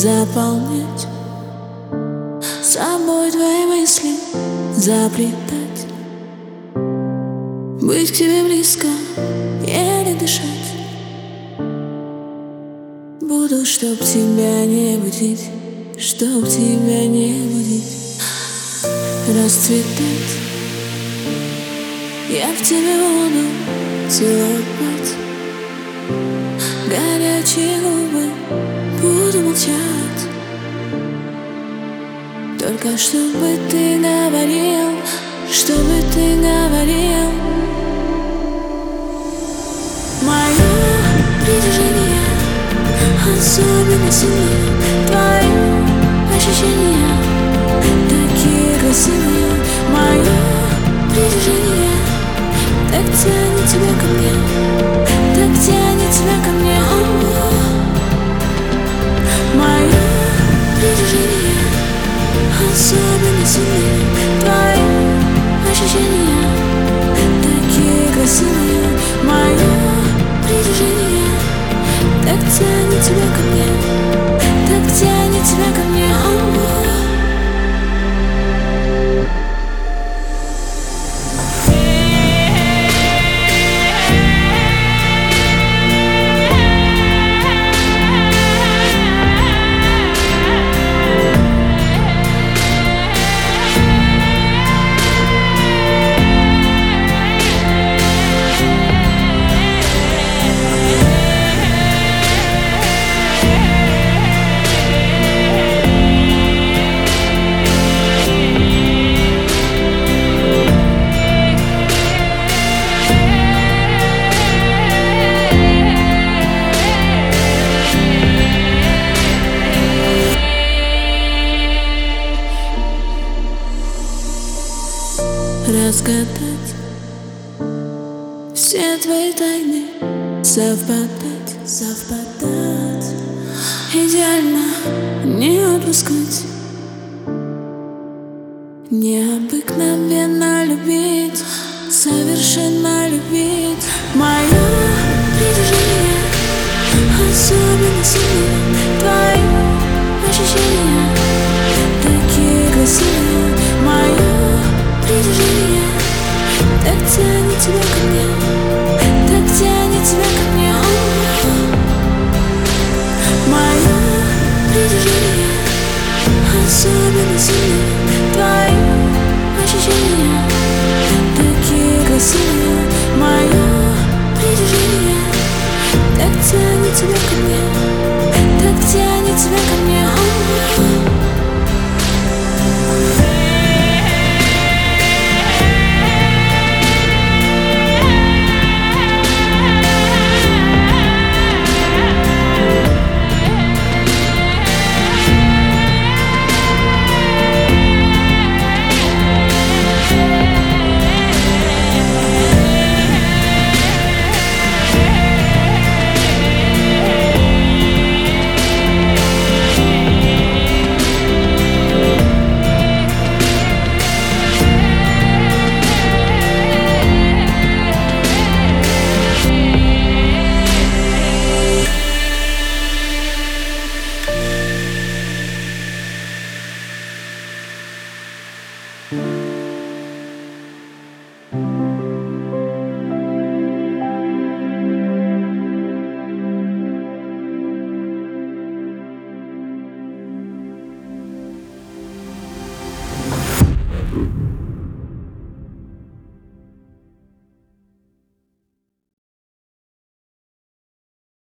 заполнять. Собой твои мысли заплетать. Быть к тебе близко, еле дышать. Буду, чтоб тебя не будить Чтоб тебя не будить. Расцветать. Я в тебе буду целовать. Горячие губы буду молчать Только чтобы ты говорил Чтобы ты говорил. Мое притяжение Особенно сильнее Твои ощущения Такие красивые. Мое притяжение Так тянет тебя ко мне Твои ощущения Такие красивые Мое притяжение Так тянет тебя ко мне Так тянет тебя ко мне разгадать Все твои тайны совпадать, совпадать. Идеально не отпускать. Необыкновенно любить, совершенно любить. Мое притяжение особенно сильнее. Твои ощущения такие красивые притяжение Так тянет тебя ко мне Mm-hmm.